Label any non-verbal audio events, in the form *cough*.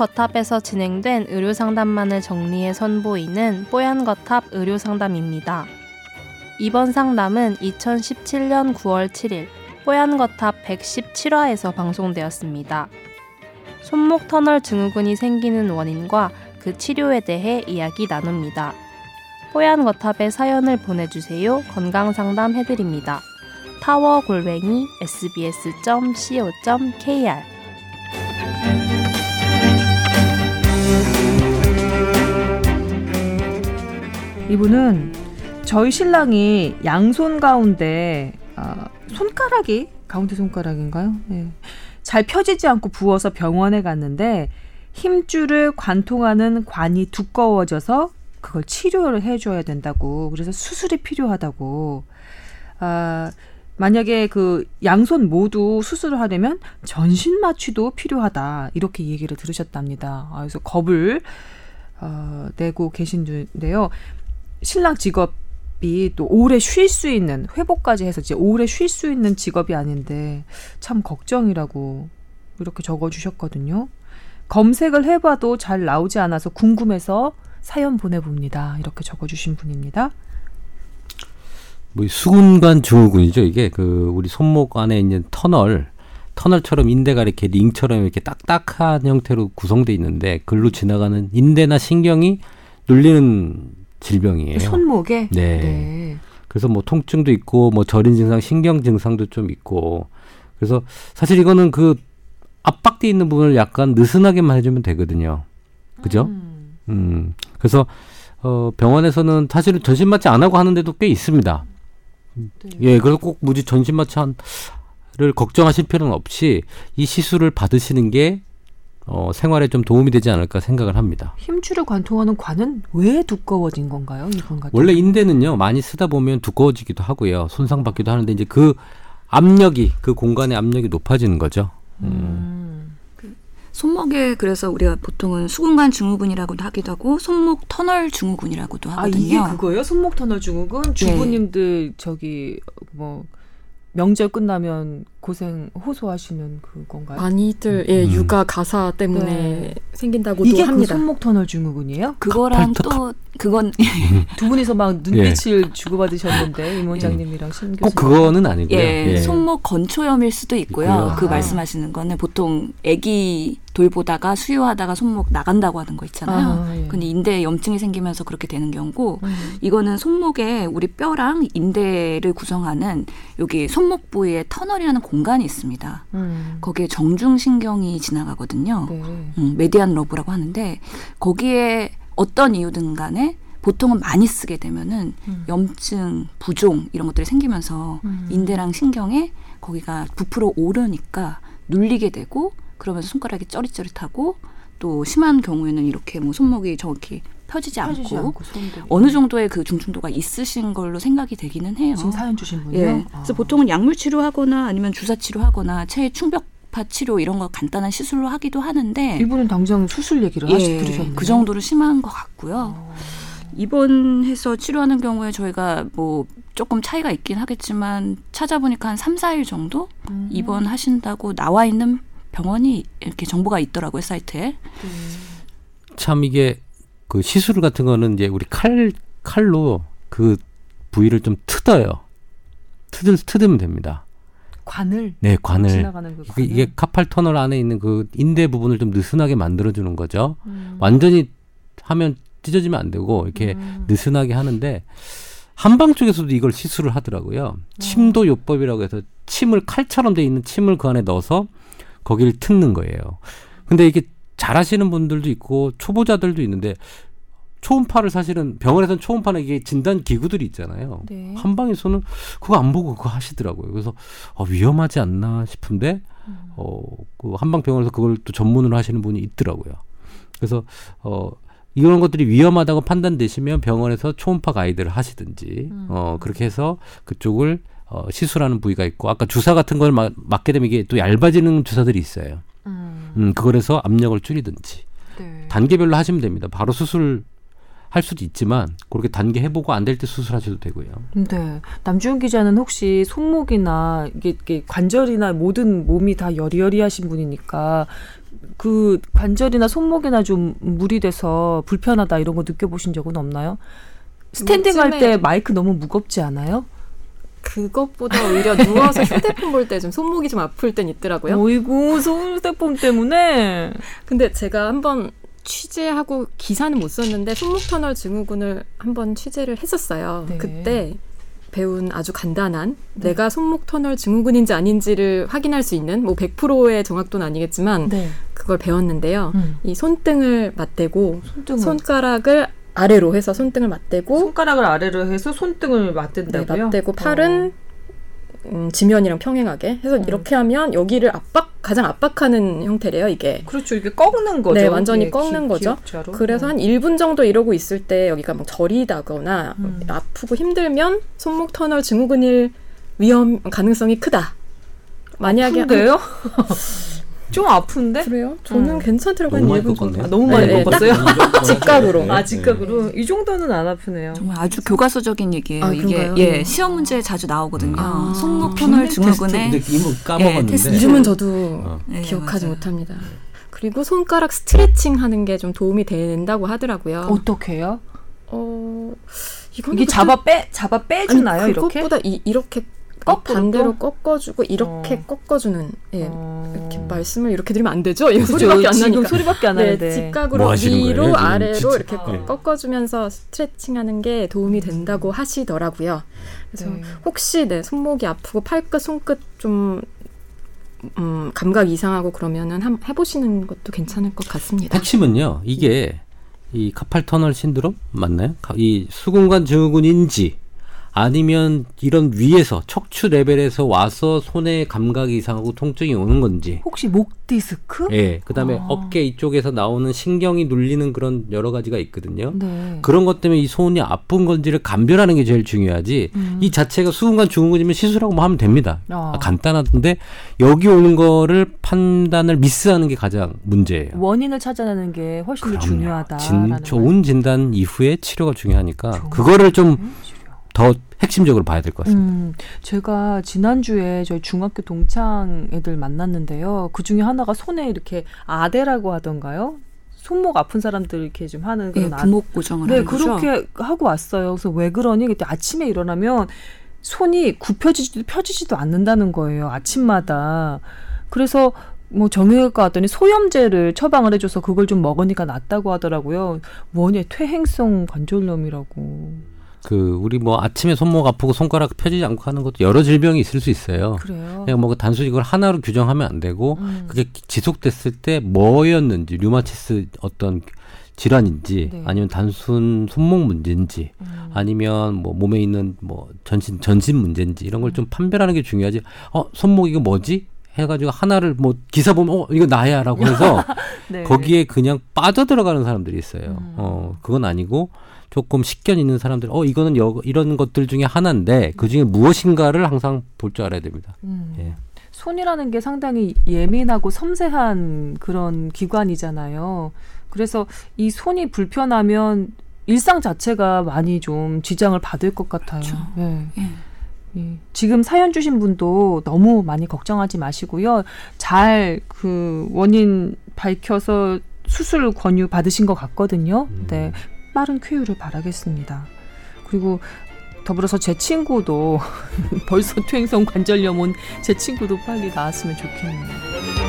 뽀얀거탑에서 진행된 의료 상담만을 정리해 선보이는 뽀얀 거탑 의료 상담입니다. 이번 상담은 2017년 9월 7일 뽀얀 거탑 117화에서 방송되었습니다. 손목 터널 증후군이 생기는 원인과 그 치료에 대해 이야기 나눕니다. 뽀얀 거탑에 사연을 보내주세요. 건강 상담 해드립니다. 타워 골뱅이 sbs.co.kr 이분은 저희 신랑이 양손 가운데 아, 손가락이 가운데 손가락인가요? 네. 잘 펴지지 않고 부어서 병원에 갔는데 힘줄을 관통하는 관이 두꺼워져서 그걸 치료를 해줘야 된다고 그래서 수술이 필요하다고 아 만약에 그 양손 모두 수술을 하려면 전신 마취도 필요하다 이렇게 얘기를 들으셨답니다. 아, 그래서 겁을 어, 내고 계신데요. 신랑 직업이 또 오래 쉴 수 있는 회복까지 해서 이제 오래 쉴 수 있는 직업이 아닌데 참 걱정이라고 이렇게 적어주셨거든요. 검색을 해봐도 잘 나오지 않아서 궁금해서 사연 보내봅니다. 이렇게 적어주신 분입니다. 뭐 수근관 증후군이죠. 이게 그 우리 손목 안에 있는 터널 터널처럼 인대가 이렇게 링처럼 이렇게 딱딱한 형태로 구성돼 있는데 글로 지나가는 인대나 신경이 눌리는 질병이에요. 손목에 네. 네. 그래서 뭐 통증도 있고 뭐 저린 증상, 신경 증상도 좀 있고 그래서 사실 이거는 그 압박돼 있는 부분을 약간 느슨하게만 해주면 되거든요. 그죠? 음. 음. 그래서 어 병원에서는 사실은 전신 마취 안 하고 하는데도 꽤 있습니다. 네. 예, 그래서 꼭 무지 전신 마취를 걱정하실 필요는 없이 이 시술을 받으시는 게 어, 생활에 좀 도움이 되지 않을까 생각을 합니다. 힘줄을 관통하는 관은 왜 두꺼워진 건가요? 이분 같은 원래 인대는요 많이 쓰다 보면 두꺼워지기도 하고요 손상받기도 하는데 이제 그 압력이 그 공간의 압력이 높아지는 거죠. 음. 음. 그 손목에 그래서 우리가 보통은 수근관 증후군이라고도 하기도 하고 손목 터널 증후군이라고도 하거든요. 아 이게 그거예요? 손목 터널 증후군 네. 주부님들 네. 저기 뭐 명절 끝나면 고생 호소하시는 그건가요? 많이들 예 음. 육아 가사 때문에 네. 생긴다고도 이게 그 합니다. 그 손목 터널 증후군이에요? 그거랑 또 그건 *laughs* 두 분이서 막 눈빛을 예. 주고받으셨는데 임 원장님이랑 신 교수님. 꼭 그거는 아니고요. 예, 예. 손목 건초염일 수도 있고요. 있고요. 그 아. 말씀하시는 거는 보통 아기 돌보다가 수유하다가 손목 나간다고 하는 거 있잖아요. 아, 예. 근데 인대에 염증이 생기면서 그렇게 되는 경우고 음. 이거는 손목에 우리 뼈랑 인대를 구성하는 여기 손목 부위에 터널이라는 공간이 있습니다. 음. 거기에 정중신경이 지나가거든요. 네. 음, 메디안 러브라고 하는데 거기에 어떤 이유든 간에 보통은 많이 쓰게 되면은 음. 염증, 부종 이런 것들이 생기면서 음. 인대랑 신경에 거기가 부풀어 오르니까 눌리게 되고 그러면서 손가락이 쩌릿쩌릿하고 또 심한 경우에는 이렇게 뭐 손목이 정확히 펴지지, 펴지지 않고, 않고 어느 정도의 그 중증도가 있으신 걸로 생각이 되기는 해요. 지금 사연 주신 분이요? 예. 아. 그래서 보통은 약물 치료하거나 아니면 주사 치료하거나 체해 충격 파 치료 이런 거 간단한 시술로 하기도 하는데 이분은 당장 수술 얘기를 예, 하시 들으셨네요. 그 정도로 심한 것 같고요. 어. 입원해서 치료하는 경우에 저희가 뭐 조금 차이가 있긴 하겠지만 찾아보니까 한 3, 4일 정도 음. 입원하신다고 나와 있는 병원이 이렇게 정보가 있더라고요, 사이트에. 음. 참 이게 그 시술 같은 거는 이제 우리 칼 칼로 그 부위를 좀 트어요. 트들 트으면 됩니다. 관을 네 관을 그 이게 카팔 터널 안에 있는 그 인대 부분을 좀 느슨하게 만들어 주는 거죠. 음. 완전히 하면 찢어지면 안 되고 이렇게 음. 느슨하게 하는데 한방 쪽에서도 이걸 시술을 하더라고요. 어. 침도 요법이라고 해서 침을 칼처럼 돼 있는 침을 그 안에 넣어서 거기를 뜯는 거예요. 근데 이게 잘하시는 분들도 있고 초보자들도 있는데 초음파를 사실은 병원에서는 초음파는 이게 진단 기구들이 있잖아요. 네. 한방에서는 그거 안 보고 그거 하시더라고요. 그래서 어, 위험하지 않나 싶은데 음. 어, 그 한방 병원에서 그걸 또 전문으로 하시는 분이 있더라고요. 그래서 어 이런 것들이 위험하다고 판단되시면 병원에서 초음파 가이드를 하시든지 음. 어 그렇게 해서 그쪽을 어 시술하는 부위가 있고 아까 주사 같은 걸 마, 맞게 되면 이게 또 얇아지는 주사들이 있어요. 음, 음 그걸 해서 압력을 줄이든지 네. 단계별로 하시면 됩니다. 바로 수술 할 수도 있지만 그렇게 단계 해보고 안 될 때 수술하셔도 되고요. 네. 남주현 기자는 혹시 손목이나 이게, 이게 관절이나 모든 몸이 다 여리여리하신 분이니까 그 관절이나 손목이나 좀 무리 돼서 불편하다 이런 거 느껴보신 적은 없나요? standing 할 때 마이크 너무 무겁지 않아요? 그것보다 오히려 누워서 휴대폰 볼 때 좀 손목이 좀 아플 땐 있더라고요. 어이구, 휴대폰 때문에. 근데 제가 한번 취재하고 기사는 못 썼는데 손목 터널 증후군을 한번 취재를 했었어요. 네. 그때 배운 아주 간단한 네. 내가 손목 터널 증후군인지 아닌지를 확인할 수 있는 뭐 100%의 정확도는 아니겠지만 네. 그걸 배웠는데요. 음. 이 손등을 맞대고 손등을. 손가락을 아래로 해서 손등을 맞대고 손가락을 아래로 해서 손등을 맞댄다고요? 네, 맞대고 팔은 어. 음, 지면이랑 평행하게 해서 음. 이렇게 하면 여기를 압박 가장 압박하는 형태래요 이게. 그렇죠. 이게 꺾는 거죠. 네, 완전히 예, 꺾는 기, 거죠. 기억자로. 그래서 한 1분 정도 이러고 있을 때 여기가 막 저리다거나 음. 아프고 힘들면 손목 터널 증후군일 위험 가능성이 크다. 만약에 아픈데요? *laughs* 좀 아픈데? 그래요? 저는 음. 괜찮더라고요. 너무 많이 꺾었네요. 아, 너무 많이 네, 꺾었어요? *laughs* 직각으로. 아, 직각으로? 이 정도는 안 아프네요. 정말 아주 교과서적인 얘기예요. 아, 이게 예, 네. 시험 문제에 자주 나오거든요. 아, 손목 터널 증후군에 이름 까먹었는데 예, 이름은 저도 어. 네, 기억하지. 못합니다. 그리고 손가락 스트레칭 하는 게 좀 도움이 된다고 하더라고요. 어떻게 해요? 어, 이게 잡아 빼 잡아 빼주나요? 아니, 그것보다 이렇게? 이, 이렇게 꺾 반대로 꺾어주고 이렇게 어. 꺾어주는 예 어. 이렇게 말씀을 이렇게 드리면 안 되죠? 이거 소리밖에 안 나니까 소리밖에 안 나는데 네, 직각으로 뭐 위로 거예요? 아래로 이렇게 어. 꺾어주면서 스트레칭하는 게 도움이 된다고 하시더라고요. 그래서 네. 혹시 내 네, 손목이 아프고 팔끝 손끝 좀 음, 감각 이상하고 그러면은 한 해보시는 것도 괜찮을 것 같습니다. 핵심은요 이게 이 카팔 터널 신드롬 맞나요? 이 수근관 증후군인지 아니면 이런 위에서 척추 레벨에서 와서 손의 감각이 이상하고 통증이 오는 건지 혹시 목 디스크? 예. 그다음에 아. 어깨 이쪽에서 나오는 신경이 눌리는 그런 여러 가지가 있거든요. 네. 그런 것 때문에 이 손이 아픈 건지를 감별하는 게 제일 중요하지. 음. 이 자체가 수근관 중후군이면 시술하고 뭐 하면 됩니다. 아. 아, 간단한데 여기 오는 거를 판단을 미스하는 게 가장 문제예요. 원인을 찾아내는 게 훨씬 더 중요하다. 진, 좋은 진단 이후에 치료가 중요하니까 그거를 좀 더 핵심적으로 봐야 될 것 같습니다. 음, 제가 지난주에 저희 중학교 동창 애들 만났는데요. 그 중에 하나가 손에 이렇게 아대라고 하던가요? 손목 아픈 사람들 이렇게 좀 하는 그런 네, 부목 고정을 네, 그렇게 하고 왔어요. 그래서 왜 그러니? 그때 아침에 일어나면 손이 굽혀지지도 펴지지도 않는다는 거예요. 아침마다. 그래서 뭐 정형외과 왔더니 소염제를 처방을 해줘서 그걸 좀 먹으니까 낫다고 하더라고요. 뭐냐 퇴행성 관절염이라고. 그 우리 뭐 아침에 손목 아프고 손가락 펴지지 않고 하는 것도 여러 질병이 있을 수 있어요. 그래요. 그냥 뭐 단순히 이걸 하나로 규정하면 안 되고 음. 그게 지속됐을 때 뭐였는지 류마티스 어떤 질환인지 네. 아니면 단순 손목 문제인지 음. 아니면 뭐 몸에 있는 뭐 전신 전신 문제인지 이런 걸좀 음. 판별하는 게 중요하지. 어 손목 이거 뭐지? 해가지고 하나를 뭐 기사 보면 어 이거 나야라고 해서 *laughs* 네. 거기에 그냥 빠져 들어가는 사람들이 있어요. 음. 어 그건 아니고 조금 식견 있는 사람들, 어 이거는 여, 이런 것들 중에 하나인데 그 중에 무엇인가를 항상 볼 줄 알아야 됩니다. 음. 예. 손이라는 게 상당히 예민하고 섬세한 그런 기관이잖아요. 그래서 이 손이 불편하면 일상 자체가 많이 좀 지장을 받을 것 같아요. 그렇죠. 예. 예. 예. 지금 사연 주신 분도 너무 많이 걱정하지 마시고요. 잘 그 원인 밝혀서 수술 권유 받으신 것 같거든요. 음. 네. 빠른 쾌유를 바라겠습니다. 그리고 더불어서 제 친구도 *laughs* 벌써 퇴행성 관절염 온 제 친구도 빨리 나았으면 좋겠네요.